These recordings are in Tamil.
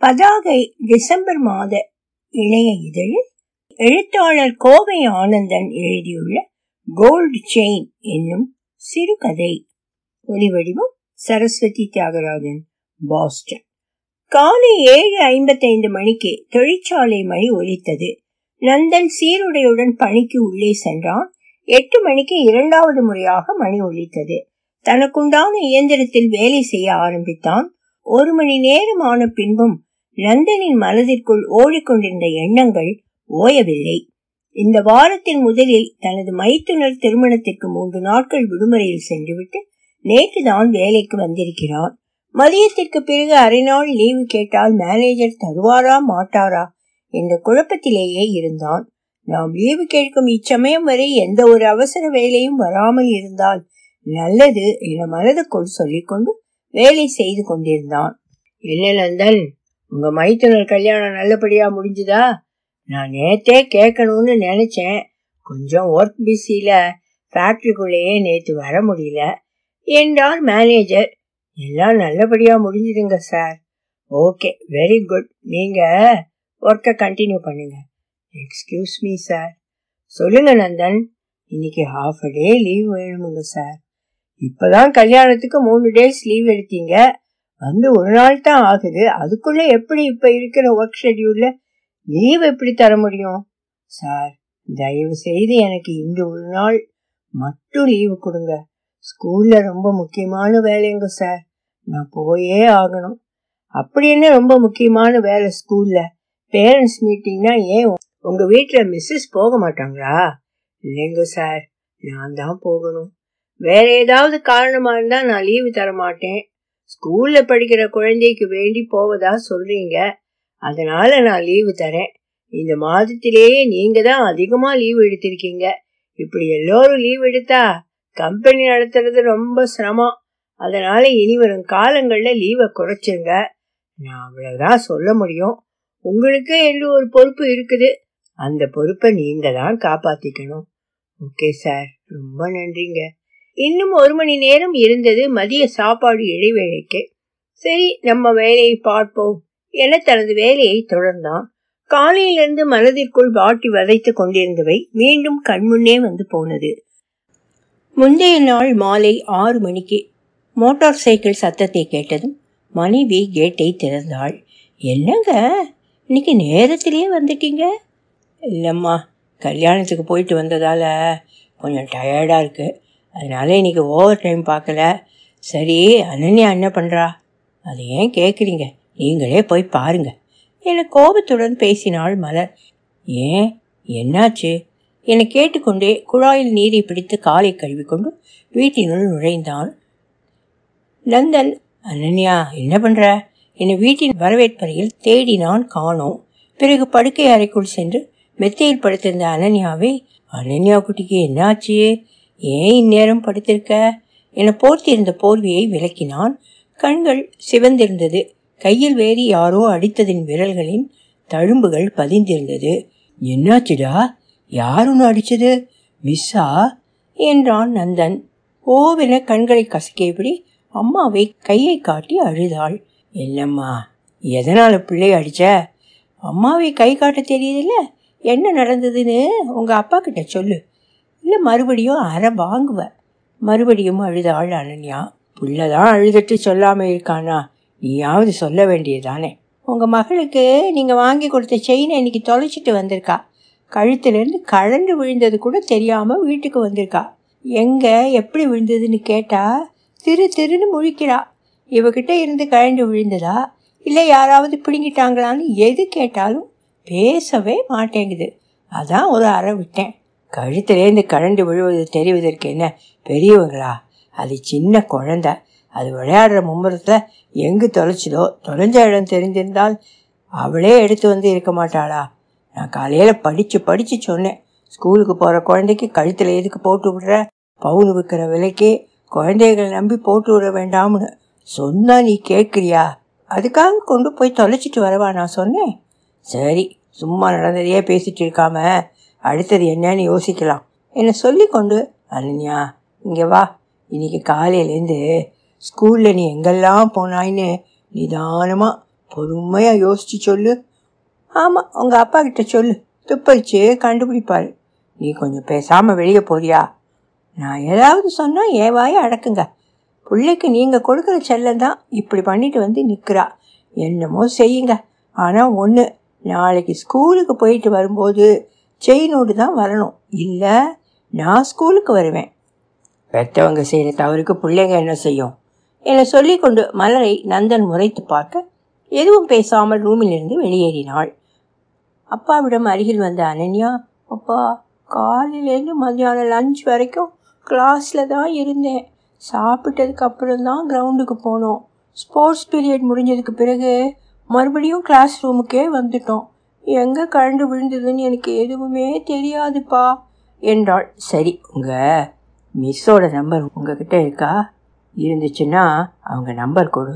பதாகை டிசம்பர் மாத இணைய இதழில் எழுத்தாளர் கோவை ஆனந்தன் எழுதியுள்ள கோல்டு செயின் என்னும் சிறுகதை. ஒலிவடிவம் சரஸ்வதி தியாகராஜன் பாஸ்டன். காலை ஏழு ஐம்பத்தைந்து மணிக்கு தொழிற்சாலை மணி ஒலித்தது. நந்தன் சீருடையுடன் பணிக்கு உள்ளே சென்றான். எட்டு மணிக்கு இரண்டாவது முறையாக மணி ஒலித்தது. தனக்குண்டான இயந்திரத்தில் வேலை செய்ய ஆரம்பித்தான். ஒரு மணி நேரம் ஆன பின்பும் நந்தனின் மனதிற்குள் ஓடிக்கொண்டிருந்த எண்ணங்கள் ஓயவில்லை. இந்த வாரத்தின் முதலில் தனது மைத்துனர் திருமணத்திற்கு மூன்று நாட்கள் விடுமுறையில் சென்றுவிட்டு நேற்றுதான் வேலைக்கு வந்திருக்கிறான் மதியத்திற்கு பிறகு அரை நாள் லீவு கேட்டால் மேனேஜர் தருவாரா மாட்டாரா என்ற குழப்பத்திலேயே இருந்தான். நாம் லீவு கேட்கும் இச்சமயம் வரை எந்த ஒரு அவசர வேலையும் வராமல் இருந்தால் நல்லது என மனதுக்குள் சொல்லிக்கொண்டு வேலை செய்து கொண்டிருந்தான். என்ன நந்தன்? உங்க மைத்துனர் கல்யாணம் நல்லபடியா முடிஞ்சுதா? நான் நேத்தே கேட்கணும்னு நினைச்சேன். கொஞ்சம் ஒர்க் பிஸியில ஃபேக்டரிக்குள்ளேயே நேத்து வர முடியல. என்றார் மேனேஜர் எல்லாம் நல்லபடியா முடிஞ்சுதுங்க சார் ஓகே வெரி குட் நீங்க ஒர்க்கை கண்டினியூ பண்ணுங்க. எக்ஸ்கியூஸ் மீ சார் சொல்லுங்க நந்தன். இன்னைக்கு ஹாஃப் அ டே லீவ் வேணுமுங்க சார் இப்பதான் கல்யாணத்துக்கு மூணு டேஸ் லீவ் எடுத்தீங்க. வந்து ஒரு நாள் தான் ஆகுது. அதுக்குள்ள எப்படி இப்ப இருக்கிற ஒர்க் ஷெடியூல்ல லீவ் எப்படி தர முடியும்? சார் தயவு செய்து எனக்கு இன்று ஒரு நாள் மட்டும் லீவு கொடுங்க. ஸ்கூல்ல ரொம்ப முக்கியமான வேலைங்க சார் நான் போயே ஆகணும். அப்படி என்ன ரொம்ப முக்கியமான வேலை ஸ்கூல்ல பேரண்ட்ஸ் மீட்டிங்னா ஏன் உங்க வீட்டுல மிஸ்ஸஸ் போக மாட்டாங்களா? இல்லைங்க சார் நான் தான் போகணும். வேற ஏதாவது காரணமா இருந்தா நான் லீவு தர மாட்டேன். ஸ்கூல்ல படிக்கிற குழந்தைக்கு வேண்டி போவதா சொல்றீங்க. அதனால நான் லீவு தரேன். இந்த மாதத்திலேயே நீங்க தான் அதிகமா லீவ் எடுத்திருக்கீங்க. இப்படி எல்லோரும் லீவ் எடுத்தா கம்பெனி நடத்துறது ரொம்ப சிரமம். அதனால இனி வரும் காலங்கள்ல லீவை குறைச்சிருங்க. நான் அவ்வளவுதான் சொல்ல முடியும். உங்களுக்கு என்று ஒரு பொறுப்பு இருக்குது. அந்த பொறுப்பை நீங்க தான் காப்பாத்திக்கணும். Okay sir. ரொம்ப நன்றிங்க. இன்னும் ஒரு மணி நேரம் இருந்தது மதிய சாப்பாடு இடைவேளைக்கு. சரி நம்ம வேலையை பார்ப்போம் என தனது வேலையை தொடர்ந்தான். காலையிலிருந்து மனதிற்குள் வாட்டி வதைத்துக் கொண்டிருந்தவை மீண்டும் கண்முன்னே வந்து போனது. முந்தைய நாள் மாலை ஆறு மணிக்கு மோட்டார் சைக்கிள் சத்தத்தை கேட்டதும் மனைவி கேட்டை திறந்தாள். என்னங்க? இன்னைக்கு நேரத்திலேயே வந்துட்டீங்க? இல்லைம்மா கல்யாணத்துக்கு போயிட்டு வந்ததால் கொஞ்சம் டயர்டாக இருக்குது அதனால இன்னைக்கு ஓவர் டைம் பார்க்கல. சரி அனன்யா என்ன பண்ணுறா அதை ஏன் கேட்குறீங்க நீங்களே போய் பாருங்க. என கோபத்துடன் பேசினாள் மலர். ஏன்? என்னாச்சு? என கேட்டுக்கொண்டே குழாயில் நீரை பிடித்து காலை கழுவிக்கொண்டு வீட்டினுள் நுழைந்தான் நந்தன் அனன்யா என்ன பண்ற? என்னை வீட்டின் வரவேற்பறையில் தேடினான் காணோம். பிறகு படுக்கை அறைக்குள் சென்று மெத்தையில் படுத்திருந்த அனன்யாவை அனன்யா குட்டிக்கு என்னாச்சு? ஏன் இந்நேரம் படுத்திருக்க? என போர்த்தியிருந்த போர்வியை விளக்கினான் கண்கள் சிவந்திருந்தது. கையில் வேறு யாரோ அடித்ததின் விரல்களின் தழும்புகள் பதிந்திருந்தது. என்னாச்சுடா? யார் ஒன்று அடிச்சது? மிஸ்ஸா? என்றான் நந்தன். ஓவென கண்களை கசக்கியபடி அம்மாவை கையை காட்டி அழுதாள். என்னம்மா எதனால் பிள்ளை அடிச்ச? அம்மாவை கை காட்ட தெரியுதுல்ல? என்ன நடந்ததுன்னு உங்கள் அப்பா கிட்ட சொல்லு. இல்லை மறுபடியும் அரை வாங்குவேன் மறுபடியும் அழுதாள் அனன்யா. புள்ளதான் அழுதுட்டு சொல்லாமல் இருக்கானா? நீயாவது சொல்ல வேண்டியதானே உங்கள் மகளுக்கு நீங்கள் வாங்கி கொடுத்த செயினை இன்னைக்கு தொலைச்சிட்டு வந்திருக்கா. கழுத்துலேருந்து கழண்டு விழுந்தது கூட தெரியாமல் வீட்டுக்கு வந்திருக்கா. எங்கே எப்படி விழுந்ததுன்னு கேட்டால் திரு திருன்னு முழிக்கிறா. இவகிட்ட இருந்து கழண்டு விழுந்ததா? இல்லை யாராவது பிடுங்கிட்டாங்களான்னு எது கேட்டாலும் பேசவே மாட்டேங்குது. அதான் ஒரு அறை விட்டேன். கழுத்திலேருந்து கழண்டு விழுவது தெரிவதற்கு என்ன பெரியவங்களா? அது சின்ன குழந்தை. அது விளையாடுற மும்முரத்தை எங்கு தொலைச்சதோ தொலைஞ்ச இடம் தெரிஞ்சிருந்தால் அவளே எடுத்து வந்து இருக்க மாட்டாளா? நான் காலையில் படித்து படித்து சொன்னேன். ஸ்கூலுக்கு போகிற குழந்தைக்கு கழுத்தில் எதுக்கு போட்டு விடுற? பவுன் விற்கிற விலைக்கு குழந்தைகளை நம்பி போட்டு விட வேண்டாம்னு சொன்னா நீ கேட்குறியா? அதுக்காக கொண்டு போய் தொலைச்சிட்டு வரவா நான் சொன்னேன். சரி சும்மா நடந்ததையே பேசிட்டு இருக்காம அடுத்தது என்னன்னு யோசிக்கலாம். என்னை சொல்லி கொண்டு அனன்யா இங்கே வா. இன்னைக்கு காலையிலேருந்து ஸ்கூலில் நீ எங்கெல்லாம் போனாயின்னு நிதானமாக பொறுமையாக யோசித்து சொல்லு. ஆமாம் உங்கள் அப்பா கிட்ட சொல்லு. துப்பறிச்சு கண்டுபிடிப்பார். நீ கொஞ்சம் பேசாமல் வெளியே போறியா? நான் ஏதாவது சொன்னால் என் வாயை அடக்குங்க. பிள்ளைக்கு நீங்கள் கொடுக்குற செல்லம் தான் இப்படி பண்ணிட்டு வந்து நிற்கிறா என்னமோ செய்யுங்க. ஆனால் ஒன்று நாளைக்கு ஸ்கூலுக்கு போயிட்டு வரும்போது செயினோடு தான் வரணும். இல்லை நான் ஸ்கூலுக்கு வருவேன். பெற்றவங்க செய்கிற தவறுக்கு பிள்ளைங்க என்ன செய்யும்? என சொல்லிக்கொண்டு மலரை நந்தன் முறைத்து பார்க்க எதுவும் பேசாமல் ரூமிலிருந்து வெளியேறினாள். அப்பாவிடம் அருகில் வந்த அனன்யா அப்பா காலையிலேருந்து மத்தியானம் லஞ்ச் வரைக்கும் கிளாஸில் தான் இருந்தேன். சாப்பிட்டதுக்கு அப்புறம் தான் கிரவுண்டுக்கு போனோம். ஸ்போர்ட்ஸ் பீரியட் முடிஞ்சதுக்கு பிறகு மறுபடியும் கிளாஸ் ரூமுக்கே வந்துட்டோம். எங்கே கரண்டு விழுந்ததுன்னு எனக்கு எதுவுமே தெரியாதுப்பா என்றாள். சரி உங்கள் மிஸ்ஸோட நம்பர் உங்ககிட்ட இருக்கா? இருந்துச்சுன்னா அவங்க நம்பர் கொடு.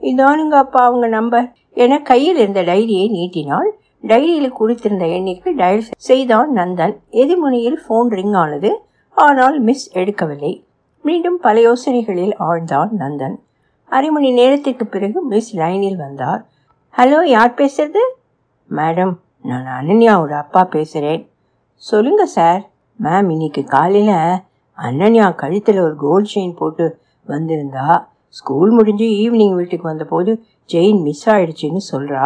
இதானுங்க அப்பா அவங்க நம்பர். என கையில் இருந்த டைரியை நீட்டினாள். டைரியில் குறித்திருந்த எண்ணிற்கு டயல் செய்தான் நந்தன். எதிர்முனையில் ஃபோன் ரிங் ஆனது ஆனால் மிஸ் எடுக்கவில்லை. மீண்டும் பல யோசனைகளில் ஆழ்ந்தான் நந்தன். அரை மணி நேரத்திற்கு பிறகு மிஸ் லைனில் வந்தார். ஹலோ யார் பேசுறது? மேடம் நான் அனன்யாவோட அப்பா பேசுகிறேன் சொல்லுங்க சார். மேம் இன்னைக்கு காலையில் அனன்யா கழுத்தில் ஒரு கோல்ட் செயின் போட்டு வந்திருந்தா ஸ்கூல் முடிஞ்சு ஈவினிங் வீட்டுக்கு வந்தபோது செயின் மிஸ் ஆயிடுச்சுன்னு சொல்கிறா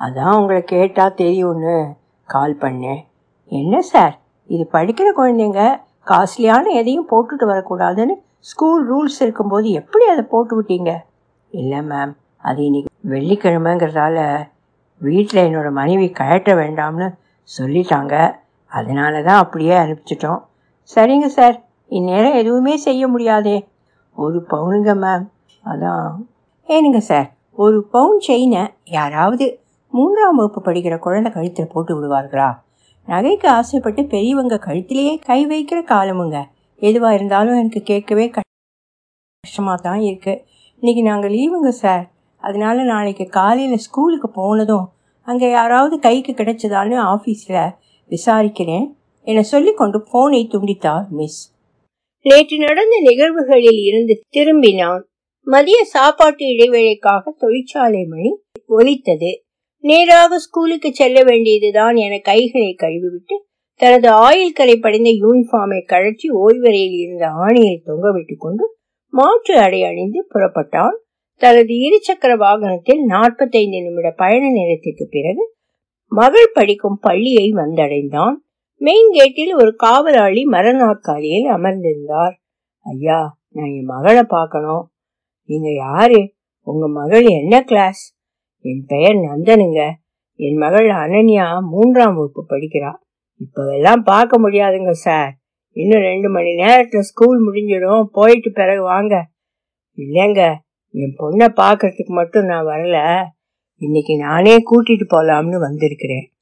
அதான் உங்களை கேட்டால் தெரியும்னு கால் பண்ணேன். என்ன சார்? இது படிக்கிற குழந்தைங்க காஸ்ட்லியான எதையும் போட்டுட்டு வரக்கூடாதுன்னு ஸ்கூல் ரூல்ஸ் இருக்கும்போது எப்படி அதை போட்டு விட்டீங்க? இல்லை மேம் அது இன்னைக்கு வெள்ளிக்கிழமைங்கிறதால வீட்டில் என்னோட மனைவி கழட்ட வேண்டாம்னு சொல்லிட்டாங்க. அதனால தான் அப்படியே அனுப்பிச்சிட்டோம். சரிங்க சார். இந்நேரம் எதுவுமே செய்ய முடியாதே. ஒரு பவுனுங்க மேம் அதான். ஏனுங்க சார். ஒரு பவுன் செயினை யாராவது மூன்றாம் வகுப்பு படிக்கிற குழந்தை கழுத்தில் போட்டு விடுவார்களா? நகைக்கு ஆசைப்பட்டு பெரியவங்க கழுத்திலேயே கை வைக்கிற காலமுங்க. எதுவாக இருந்தாலும் எனக்கு கேட்கவே கஷ்டமாக தான் இருக்குது இன்றைக்கி நாங்கள் லீவுங்க சார். அதனால நாளைக்கு காலையில் ஸ்கூலுக்கு போனதும் அங்கே யாராவது கைக்கு கிடைச்சதான்னு ஆஃபீஸில் விசாரிக்கிறேன். என சொல்லிக்கொண்டு போனை துண்டித்தார் மிஸ் நேற்று நடந்த நிகழ்வுகளில் இருந்து திரும்பினான். மதிய சாப்பாட்டு இடைவேளைக்காக தொழிற்சாலை மணி ஒலித்தது. நேராக ஸ்கூலுக்கு செல்ல வேண்டியதுதான் என கைகளை கழுவிவிட்டு தனது ஆயில் கலை படிந்த யூனிஃபார்மை கழற்றி ஓய்வறையில் இருந்த ஆணியை தொங்க கொண்டு மாற்று அடை அணிந்து புறப்பட்டான். தனது இருசக்கர வாகனத்தில் நாற்பத்தைந்து நிமிட பயண நேரத்திற்கு பிறகு மகள் படிக்கும் பள்ளியை வந்தடைந்தான். மெயின் கேட்டில் ஒரு காவலாளி மரநாற்காலியில் அமர்ந்திருந்தார். ஐயா நான் என் மகளை பார்க்கணும். நீங்க யாரு? உங்க மகள் என்ன கிளாஸ் என் பெயர் நந்தனுங்க. என் மகள் அனன்யா மூன்றாம் வகுப்பு படிக்கிறா. இப்பவெல்லாம் பார்க்க முடியாதுங்க சார் இன்னும் ரெண்டு மணி நேரத்துல ஸ்கூல் முடிஞ்சிடும். போயிட்டு பிறகு வாங்க. இல்லைங்க. என் பொண்ணை பார்க்கறதுக்கு மட்டும் நான் வரல. இன்னைக்கு நானே கூட்டிட்டு போலாம்னு வந்திருக்கிறேன்.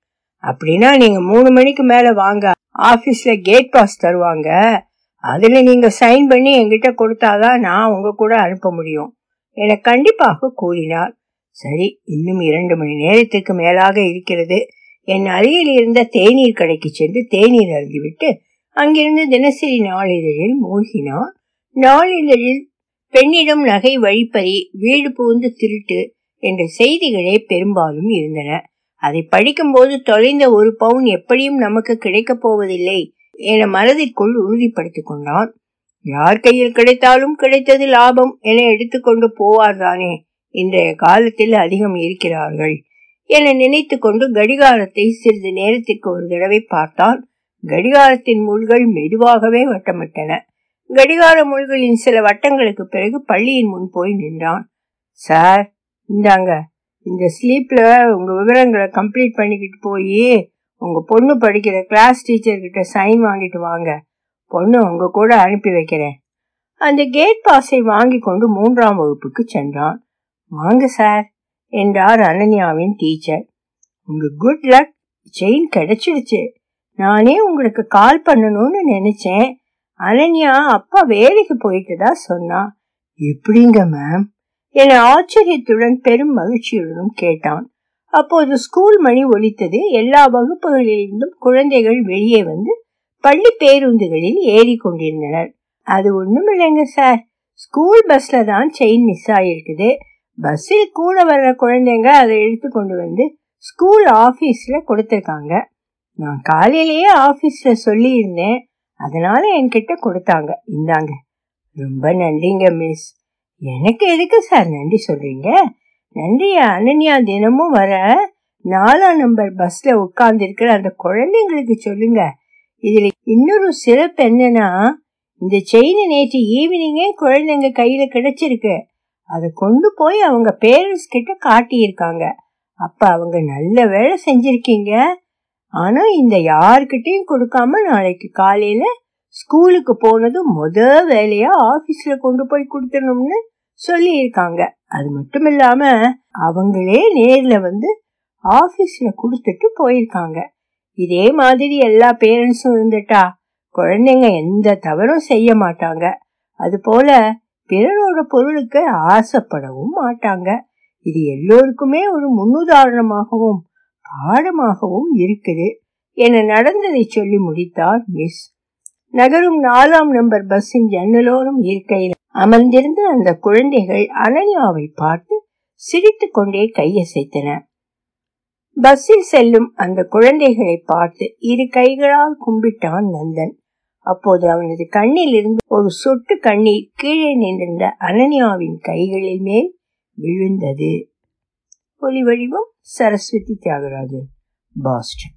அப்படின்னா நீங்க மூணு மணிக்கு மேல வாங்க. ஆபீஸ்ல கேட் பாஸ் தருவாங்க. அதுல நீங்க சைன் பண்ணி என்கிட்ட கொடுத்தாதான் நான் உங்க கூட அனுப்ப முடியும். என கண்டிப்பாக கூறினார். சரி இன்னும் இரண்டு மணி நேரத்துக்கு மேலாக இருக்கிறது. என் அருகில் இருந்த தேநீர் கடைக்கு சென்று தேநீர் அருந்திவிட்டு அங்கிருந்து தினசரி நாளிதழில் மூழ்கினார். நாளிதழில் பெண்ணிடம் நகை வழிப்பறி வீடு புகுந்து திருட்டு என்ற செய்திகளே பெரும்பாலும் இருந்தன. அதை படிக்கும்போது தொலைந்த ஒரு பவுன் எப்படியும் நமக்கு கிடைக்கப் போவதில்லை என மனதிற்குள் உறுதிப்படுத்திக் கொண்டான். யார் கையில் கிடைத்தாலும் கிடைத்தது லாபம் என எடுத்துக்கொண்டு போவார்தானே இன்றைய காலத்தில் அதிகம் இருக்கிறார்கள் என நினைத்து கொண்டு கடிகாரத்தை சிறிது நேரத்திற்கு ஒரு தடவை பார்த்தான். கடிகாரத்தின் முள்கள் மெதுவாகவே வட்டமிட்டன. கடிகார முள்களின் சில வட்டங்களுக்கு பிறகு பள்ளியின் முன் போய் நின்றான். சார் இந்தாங்க. இந்த ஸ்லீப்ல உங்க விவரங்களை கம்ப்ளீட் பண்ணிக்கிட்டு போய் உங்க பொண்ணு படிக்கிற கிளாஸ் டீச்சர் கிட்ட சைன் வாங்கிட்டு வாங்க. பொண்ணு உங்க கூட அனுப்பி வைக்கிறேன். அந்த கேட் பாஸை வாங்கி கொண்டு மூன்றாம் வகுப்புக்கு சென்றான். வாங்க சார் என்றார் அனன்யாவின் டீச்சர். உங்க குட் லக் செயின் கிடைச்சிடுச்சு. நானே உங்களுக்கு கால் பண்ணணும்னு நினைச்சேன். அனன்யா அப்பா வேலைக்கு போயிட்டு தான் சொன்னா? எப்படிங்க மேம் என ஆச்சரியத்துடன் பெரும் மகிழ்ச்சியுடனும் கேட்டான். அப்போது ஸ்கூல் மணி ஒலித்தது. எல்லா வகுப்புகளிலிருந்தும் குழந்தைகள் வெளியே வந்து பள்ளி பேருந்துகளில் ஏறி கொண்டிருந்தனர். அது ஒண்ணும் இல்லைங்க சார் ஸ்கூல் பஸ்ல தான் செயின் மிஸ் ஆயிருக்குது. பஸ்ஸில் கூட வர்ற குழந்தைங்க அதை எடுத்து கொண்டு வந்து ஸ்கூல் ஆஃபீஸில் கொடுத்துருக்காங்க. நான் காலையிலேயே ஆஃபீஸில் சொல்லியிருந்தேன். அதனால என்கிட்ட கொடுத்தாங்க. இந்தாங்க. ரொம்ப நன்றிங்க மிஸ். எனக்கு எதுக்கு சார் நன்றி சொல்றீங்க? நன்றி அனன்யா. தினமும் வர நாலாம் நம்பர் பஸ்ல உட்கார்ந்து இருக்கிற அந்த குழந்தைங்களுக்கு சொல்லுங்க. இதுல இன்னொரு சிறப்பு என்னன்னா இந்த செயின் நேற்று ஈவினிங்கே குழந்தைங்க கையில கிடைச்சிருக்கு. அதை கொண்டு போய் அவங்க பேரண்ட்ஸ் கிட்ட காட்டியிருக்காங்க. அப்ப அவங்க நல்ல வேலை செஞ்சிருக்கீங்க. ஆனா இந்த யாருக்கிட்டையும் கொடுக்காம நாளைக்கு காலையில ஸ்கூலுக்கு போனதும் முத வேலையா ஆபீஸ்ல கொண்டு போய் கொடுத்துடணும்னு சொல்லி இருக்காங்க அது மட்டும் இல்லாம அவங்களே நேர்ல வந்து ஆபீஸ்ல கொடுத்துட்டு போயிருக்காங்க. இதே மாதிரி எல்லா பேரண்ட்ஸும் இருந்துட்டா குழந்தைங்க எந்த தவறும் செய்ய மாட்டாங்க. அது போல பிறரோட பொருளுக்கு ஆசைப்படவும் மாட்டாங்க. இது எல்லோருக்குமே ஒரு முன்னுதாரணமாகவும் பாடமாகவும் இருக்குது என நடந்ததை சொல்லி முடித்தார் மிஸ். நகரும் நாலாம் நம்பர் பஸ்ஸின் ஜன்னலோரம் இருக்கையில் அமர்ந்திருந்த அந்த குழந்தைகள் அனன்யாவை பார்த்து சிரித்துக் கொண்டே கையசைத்தன. பஸ்ஸில் செல்லும் அந்த குழந்தைகளை பார்த்து இரு கைகளால் கும்பிட்டான் நந்தன். அப்போது அவனது கண்ணில் இருந்து ஒரு சொட்டு கண்ணீர் கீழே நின்றிருந்த அனன்யாவின் கைகளில் மேல் விழுந்தது. ஒலி வடிவம் சரஸ்வதி தியாகராஜன் பாஸ்டன்